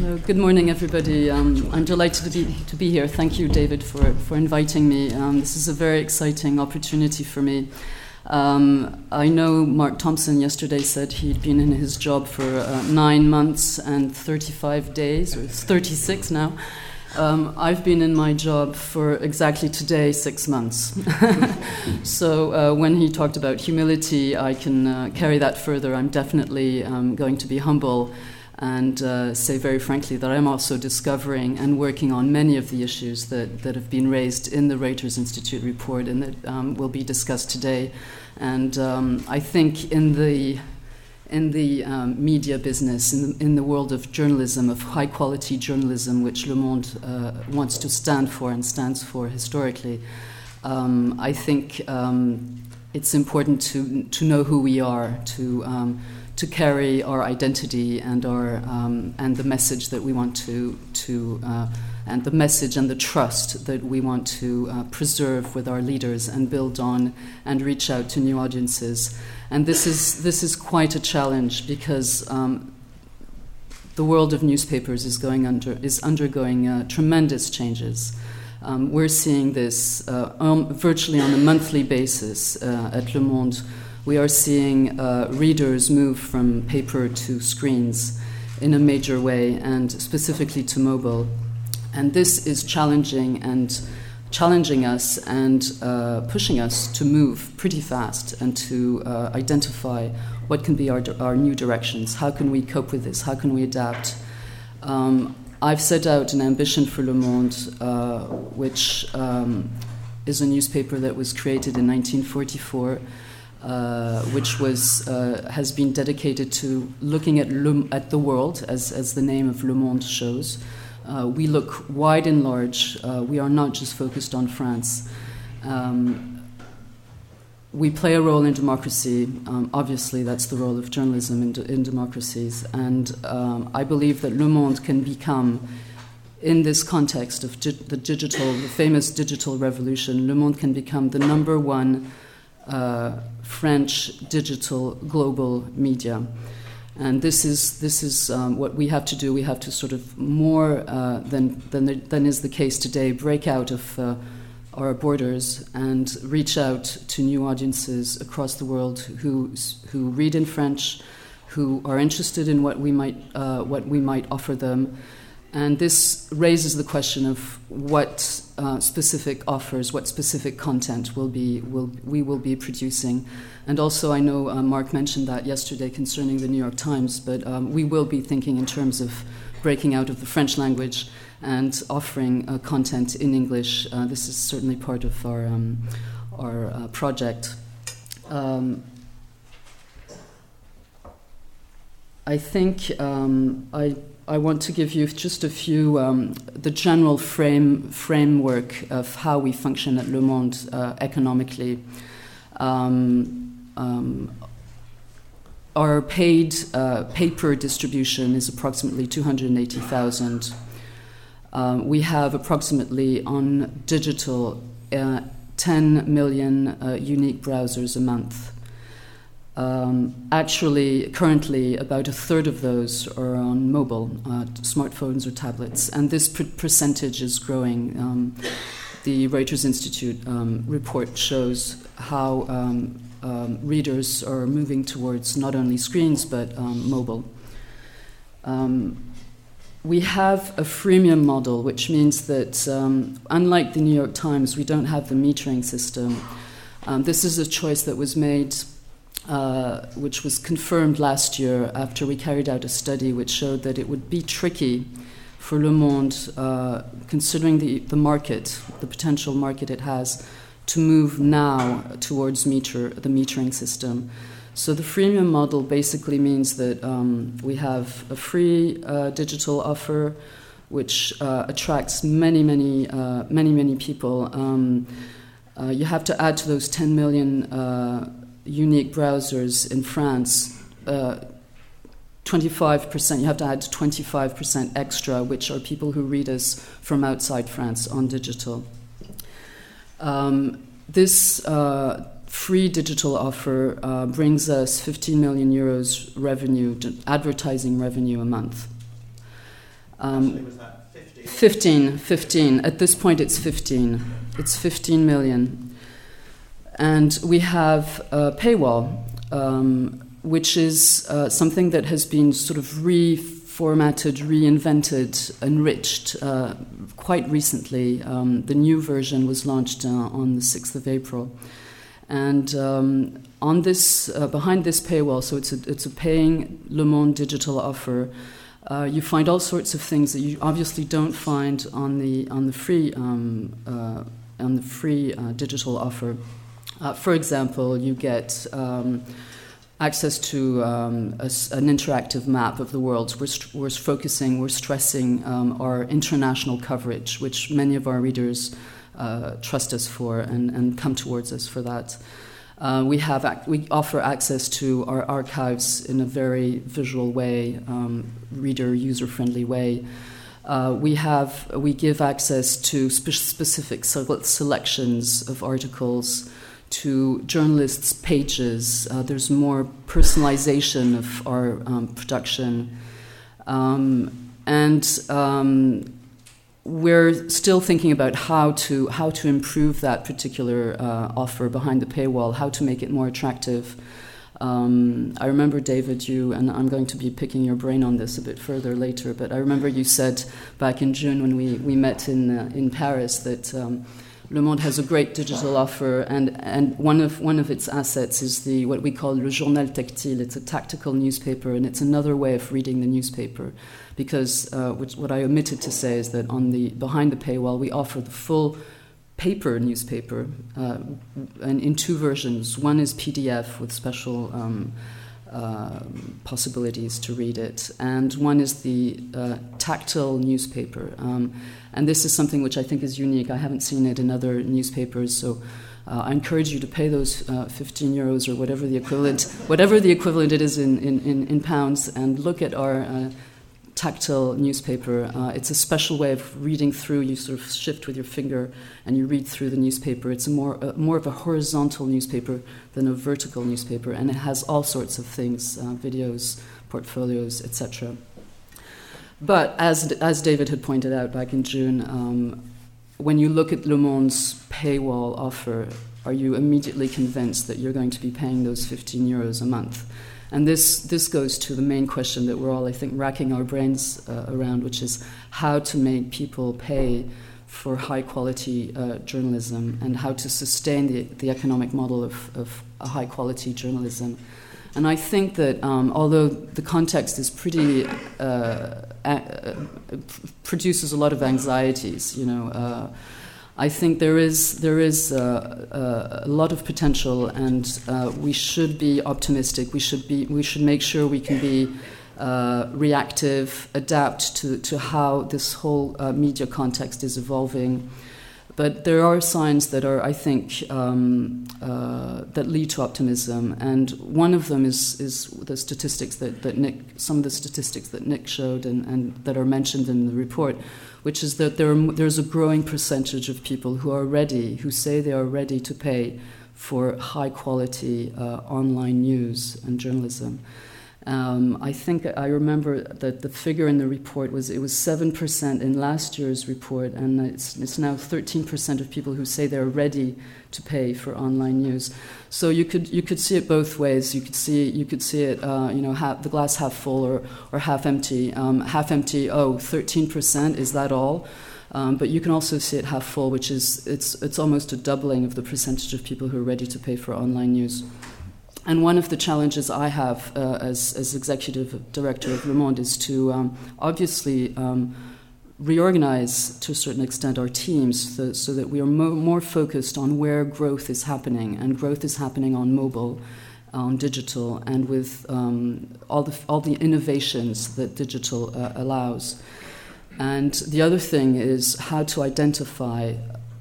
Good morning, everybody. Um, I'm delighted to be, to be here. Thank you, David, for, for inviting me. Um, this is a very exciting opportunity for me. Um, I know Mark Thompson yesterday said he'd been in his job for uh, nine months and 35 days, or 36 now. Um, I've been in my job for exactly today six months. so uh, when he talked about humility, I can uh, carry that further. I'm definitely um, going to be humble and uh, say very frankly that I'm also discovering and working on many of the issues that, that have been raised in the Reuters Institute report and that um, will be discussed today. And um, I think in the in the um, media business, in the, in the, world of journalism, of high quality journalism, which Le Monde uh, wants to stand for and stands for historically, um, I think um, it's important to, to know who we are, to um, to carry our identity and our um, and the message that we want to to uh, and the message and the trust that we want to uh, preserve with our leaders and build on and reach out to new audiences. And this is this is quite a challenge because. Um, the world of newspapers is going under is undergoing uh, tremendous changes. Um, we're seeing this uh, um, virtually on a monthly basis uh, at Le Monde we are seeing uh, readers move from paper to screens in a major way, and specifically to mobile. And this is challenging and challenging us and uh, pushing us to move pretty fast and to uh, identify what can be our, our new directions. How can we cope with this? How can we adapt? Um, I've set out an ambition for Le Monde, uh, which um, is a newspaper that was created in 1944 uh, which was uh, has been dedicated to looking at Le, at the world, as as the name of Le Monde shows. Uh, we look wide and large. Uh, we are not just focused on France. Um, we play a role in democracy. Um, obviously, that's the role of journalism in, in democracies. And um, I believe that Le Monde can become, in this context of di- the digital, the famous digital revolution, Le Monde can become the number one French digital global media. And this is, this is um, what we have to do. We have to sort of more uh, than, than, than is the case today break out of uh, our borders and reach out to new audiences across the world who, who read in French, who are interested in what we might, uh, what we might offer them and this raises the question of what uh, specific offers, what specific content will be, will, we will be producing. And also, I know uh, Mark mentioned that yesterday concerning the New York Times, but um, we will be thinking in terms of breaking out of the French language and offering uh, content in English. Uh, this is certainly part of our, um, our uh, project. Um, I think um, I I want to give you just a few, um, the general frame, framework of how we function at Le Monde uh, economically. Um, um, our paid uh, paper distribution is approximately 280,000. Um, we have approximately on digital uh, 10 million uh, unique browsers a month. Um, actually, currently, about a third of those are on mobile, uh, smartphones or tablets, and this per- percentage is growing. Um, the Reuters Institute um, report shows how um, um, readers are moving towards not only screens but um, mobile. we have a freemium model, which means that, unlike the New York Times, we don't have the metering system. this is a choice that was made uh, which was confirmed last year after we carried out a study which showed that it would be tricky for Le Monde, uh, considering the, the market, the potential market it has, to move now towards meter, the metering system. So the freemium model basically means that um, we have a free uh, digital offer, which uh, attracts many, many, uh, many, many people. Um, uh, you have to add to those 10 million unique browsers in France, uh, 25%, you have to add 25% extra, which are people who read us from outside France on digital. Um, this uh, free digital offer uh, brings us 15 million euros revenue, advertising revenue a month. Um, 15? 15, 15. At this point, it's 15. It's 15 million. And we have a paywall, um, which is uh, something that has been sort of reformatted, reinvented, enriched uh, quite recently. Um, the new version was launched uh, on the 6th of April. And um, on this, uh, behind this paywall, so it's a, it's a paying Le Monde digital offer. Uh, you find all sorts of things that you obviously don't find on the on the free um, uh, on the free uh, digital offer. Uh, for example, you get um, access to um, a, an interactive map of the world. We're, st- we're focusing, we're stressing um, our international coverage, which many of our readers uh, trust us for and, and come towards us for that. Uh, we have ac- we offer access to our archives in a very visual way, um, reader user friendly way. Uh, we have we give access to spe- specific selections of articles to journalists' pages. Uh, there's more personalization of our um, production, um, and um, we're still thinking about how to how to improve that particular uh, offer behind the paywall, how to make it more attractive. Um, I remember David, you and I'm going to be picking your brain on this a bit further later. But I remember you said back in June when we, we met in uh, in Paris that um, Le Monde has a great digital offer, and, and one of one of its assets is the what we call le journal tactile. It's a tactical newspaper, and it's another way of reading the newspaper because uh, which, what I omitted to say is that on the behind the paywall we offer the full paper newspaper uh, and in two versions. One is PDF with special um, uh, possibilities to read it, and one is the uh, tactile newspaper. Um, and this is something which I think is unique. I haven't seen it in other newspapers, so. Uh, I encourage you to pay those uh, 15 euros or whatever the equivalent, whatever the equivalent it is in, in, in, in pounds, and look at our uh, tactile newspaper. Uh, it's a special way of reading through. You sort of shift with your finger and you read through the newspaper. It's more, uh, more of a horizontal newspaper than a vertical newspaper, and it has all sorts of things uh, videos, portfolios, etc. But as, as David had pointed out back in June, um, when you look at Le Monde's paywall offer, are you immediately convinced that you're going to be paying those 15 euros a month? And this, this goes to the main question that we're all, I think, racking our brains uh, around, which is how to make people pay for high quality uh, journalism and how to sustain the, the economic model of, of a high quality journalism. And I think that um, although the context is pretty, uh, produces a lot of anxieties, you know uh, I think there is there is uh, uh, a lot of potential, and uh, we should be optimistic. We should be we should make sure we can be uh, reactive, adapt to to how this whole uh, media context is evolving. But there are signs that are, I think, um, uh, that lead to optimism, and one of them is is the statistics that, that Nick, some of the statistics that Nick showed, and, and that are mentioned in the report which is that there are, there's a growing percentage of people who are ready, who say they are ready to pay for high quality uh, online news and journalism. Um, I think I remember that the figure in the report was it was seven percent in last year's report, and it's, it's now thirteen percent of people who say they're ready to pay for online news. So you could you could see it both ways. You could see you could see it uh, you know half, the glass half full or or half empty. Um, half empty. Oh, 13 percent is that all? Um, but you can also see it half full, which is it's it's almost a doubling of the percentage of people who are ready to pay for online news. And one of the challenges I have uh, as, as executive director of Le Monde is to um, obviously um, reorganize to a certain extent our teams so, so that we are mo- more focused on where growth is happening. And growth is happening on mobile, on digital, and with um, all, the, all the innovations that digital uh, allows. And the other thing is how to identify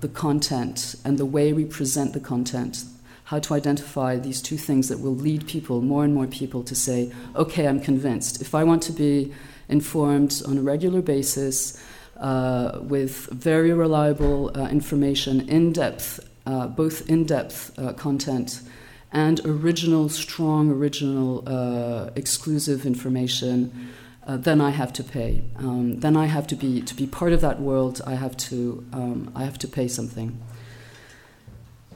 the content and the way we present the content how to identify these two things that will lead people, more and more people, to say, okay, I'm convinced. If I want to be informed on a regular basis uh, with very reliable uh, information, in depth, uh, both in depth uh, content and original, strong, original, uh, exclusive information. uh, then I have to pay. Um, then I have to be to be part of that world. I have to um, I have to pay something.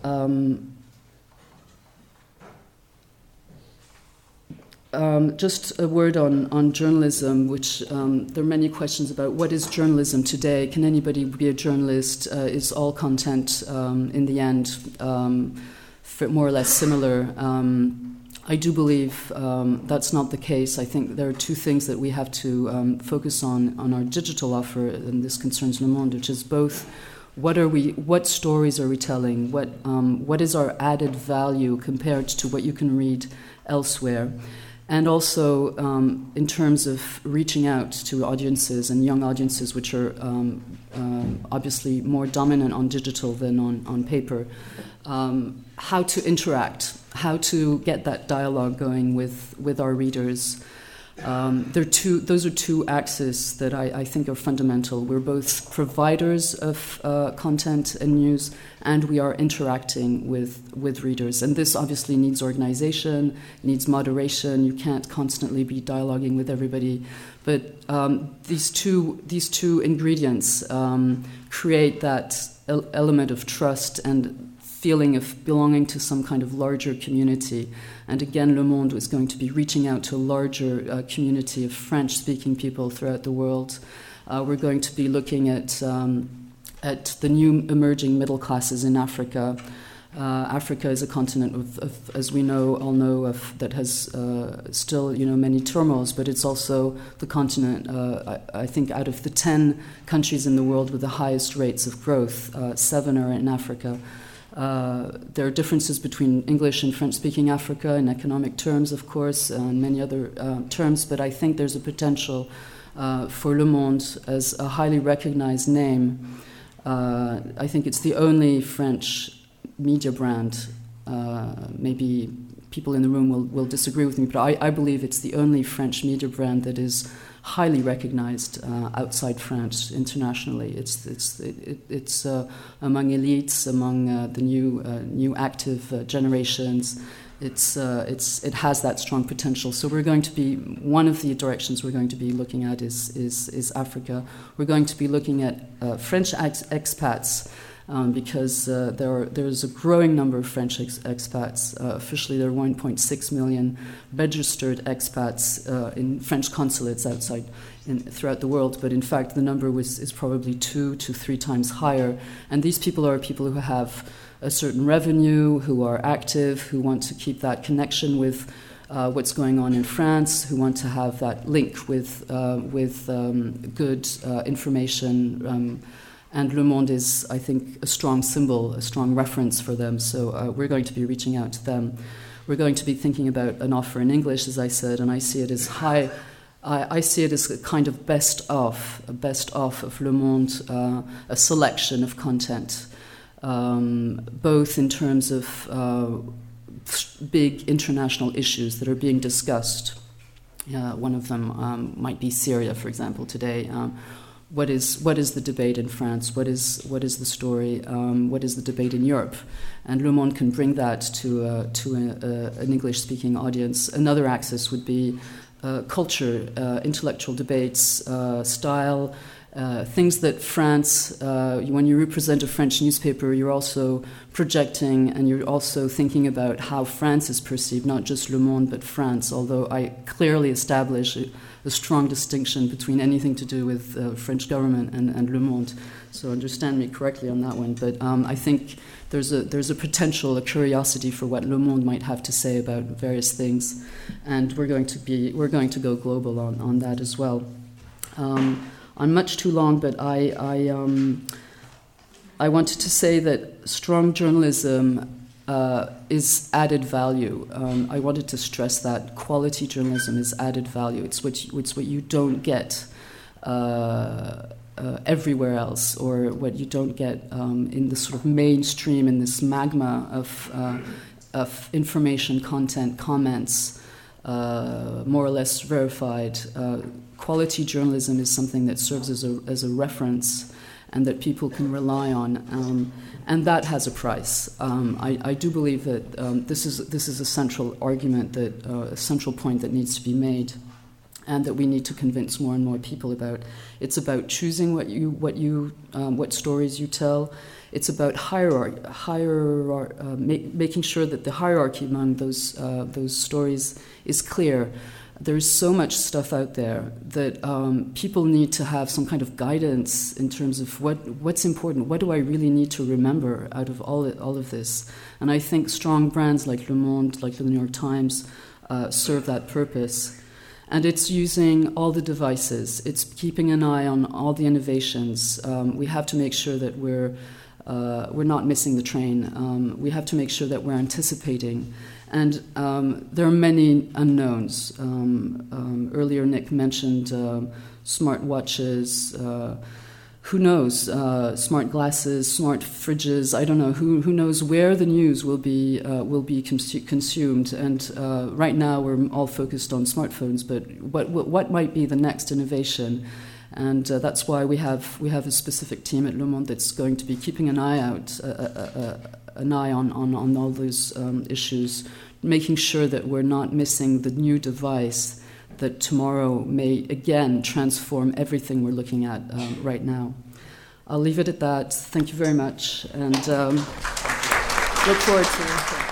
Um, um just a word on, on journalism, which um, there are many questions about what is journalism today? Can anybody be a journalist? Uh, is all content um, in the end more or less similar? I do believe um, that's not the case. I think there are two things that we have to um, focus on on our digital offer, and this concerns Le Monde, which is both what are we, what stories are we telling, what um, what is our added value compared to what you can read elsewhere, and also um, in terms of reaching out to audiences and young audiences, which are um, uh, obviously more dominant on digital than on on paper, um, how to interact how to get that dialogue going with, with our readers. Um, two, those are two axes that I, I, think are fundamental. We're both providers of uh, content and news, and we are interacting with, with readers. And this obviously needs organization, needs moderation. You can't constantly be dialoguing with everybody. But um, these, two, these two ingredients um, create that element of trust and feeling of belonging to some kind of larger community. And again, Le Monde was going to be reaching out to a larger uh, community of French speaking people throughout the world. Uh, we're going to be looking at, um, at the new emerging middle classes in Africa. Uh, Africa is a continent, of, of, as we know, all know, of, that has uh, still, you know, many turmoils. But it's also the continent, uh, I, I, think, out of the ten countries in the world with the highest rates of growth, uh, seven are in Africa. Uh, there are differences between English and French speaking Africa in economic terms, of course, and many other uh, terms, but I think there's a potential uh, for Le Monde as a highly recognized name. Uh, I think it's the only French media brand. Uh, maybe people in the room will, will disagree with me, but I, I believe it's the only French media brand that is highly recognized uh, outside France internationally. It's it's it, it's uh, among elites, among uh, the new uh, new active uh, generations. It's uh, it's it has that strong potential. So we're going to be one of the directions we're going to be looking at is is is Africa. We're going to be looking at French ex- expats um, because uh, there are, there's a growing number of French ex- expats. Uh, officially, there are 1.6 million registered expats uh, in French consulates outside in, throughout the world, but in fact, the number was, is probably two to three times higher. And these people are people who have a certain revenue, who are active, who want to keep that connection with. Uh, what's going on in France, who want to have that link with, uh, with um, good uh, information um, and Le Monde is, I think, a strong symbol, a strong reference for them. So uh, we're going to be reaching out to them. We're going to be thinking about an offer in English, as I said, and I see it as high. I, I see it as a kind of best of, a best of of Le Monde, uh, a selection of content, um, both in terms of uh, big international issues that are being discussed. Uh, one of them um, might be Syria, for example, today. Um, what is what is the debate in France? What is what is the story? Um, what is the debate in Europe? And Le Monde can bring that to uh, to a, a, an English-speaking audience. Another axis would be uh, culture, uh, intellectual debates, uh, style. Uh, things that France, uh, when you represent a French newspaper, you're also projecting and you're also thinking about how France is perceived, not just Le Monde, but France. Although I clearly establish a strong distinction between anything to do with uh, French government and, and, Le Monde. So understand me correctly on that one. But um, I think there's a there's a potential, a curiosity for what Le Monde might have to say about various things, and we're going to be we're going to go global on, on that as well. Um, I'm much too long, but I I, um, I wanted to say that strong journalism uh, is added value. Um, I wanted to stress that quality journalism is added value. It's what you, it's what you don't get uh, uh, everywhere else, or what you don't get um, in the sort of mainstream in this magma of uh, of information, content, comments, uh, more or less verified. Uh, quality journalism is something that serves as a as a reference and that people can rely on. Um, and that has a price. Um, I, I, do believe that um, this is this is a central argument that uh, a central point that needs to be made. and that we need to convince more and more people about. It's about choosing what you what you um, what stories you tell. It's about hierarchy, hierarchy uh, ma- making sure that the hierarchy among those uh, those stories is clear. There's so much stuff out there that um, people need to have some kind of guidance in terms of what what's important. What do I really need to remember out of all all of this? And I think strong brands like Le Monde, like the New York Times, uh, serve that purpose and it's using all the devices. It's keeping an eye on all the innovations. Um, we have to make sure that we're uh, we're not missing the train. Um, we have to make sure that we're anticipating. And um, there are many unknowns. Um, um, earlier, Nick mentioned uh, smart watches. Uh, who knows? Uh, smart glasses, smart fridges. I don't know. Who, who knows where the news will be uh, will be consumed? And uh, right now we're all focused on smartphones, but what what, what might be the next innovation? And uh, that's why we have we have a specific team at Le Monde that's going to be keeping an eye out, uh, uh, an eye on on, on all those um, issues, making sure that we're not missing the new device that tomorrow may again transform everything we're looking at um, right now. I'll leave it at that. Thank you very much, and um, look forward to.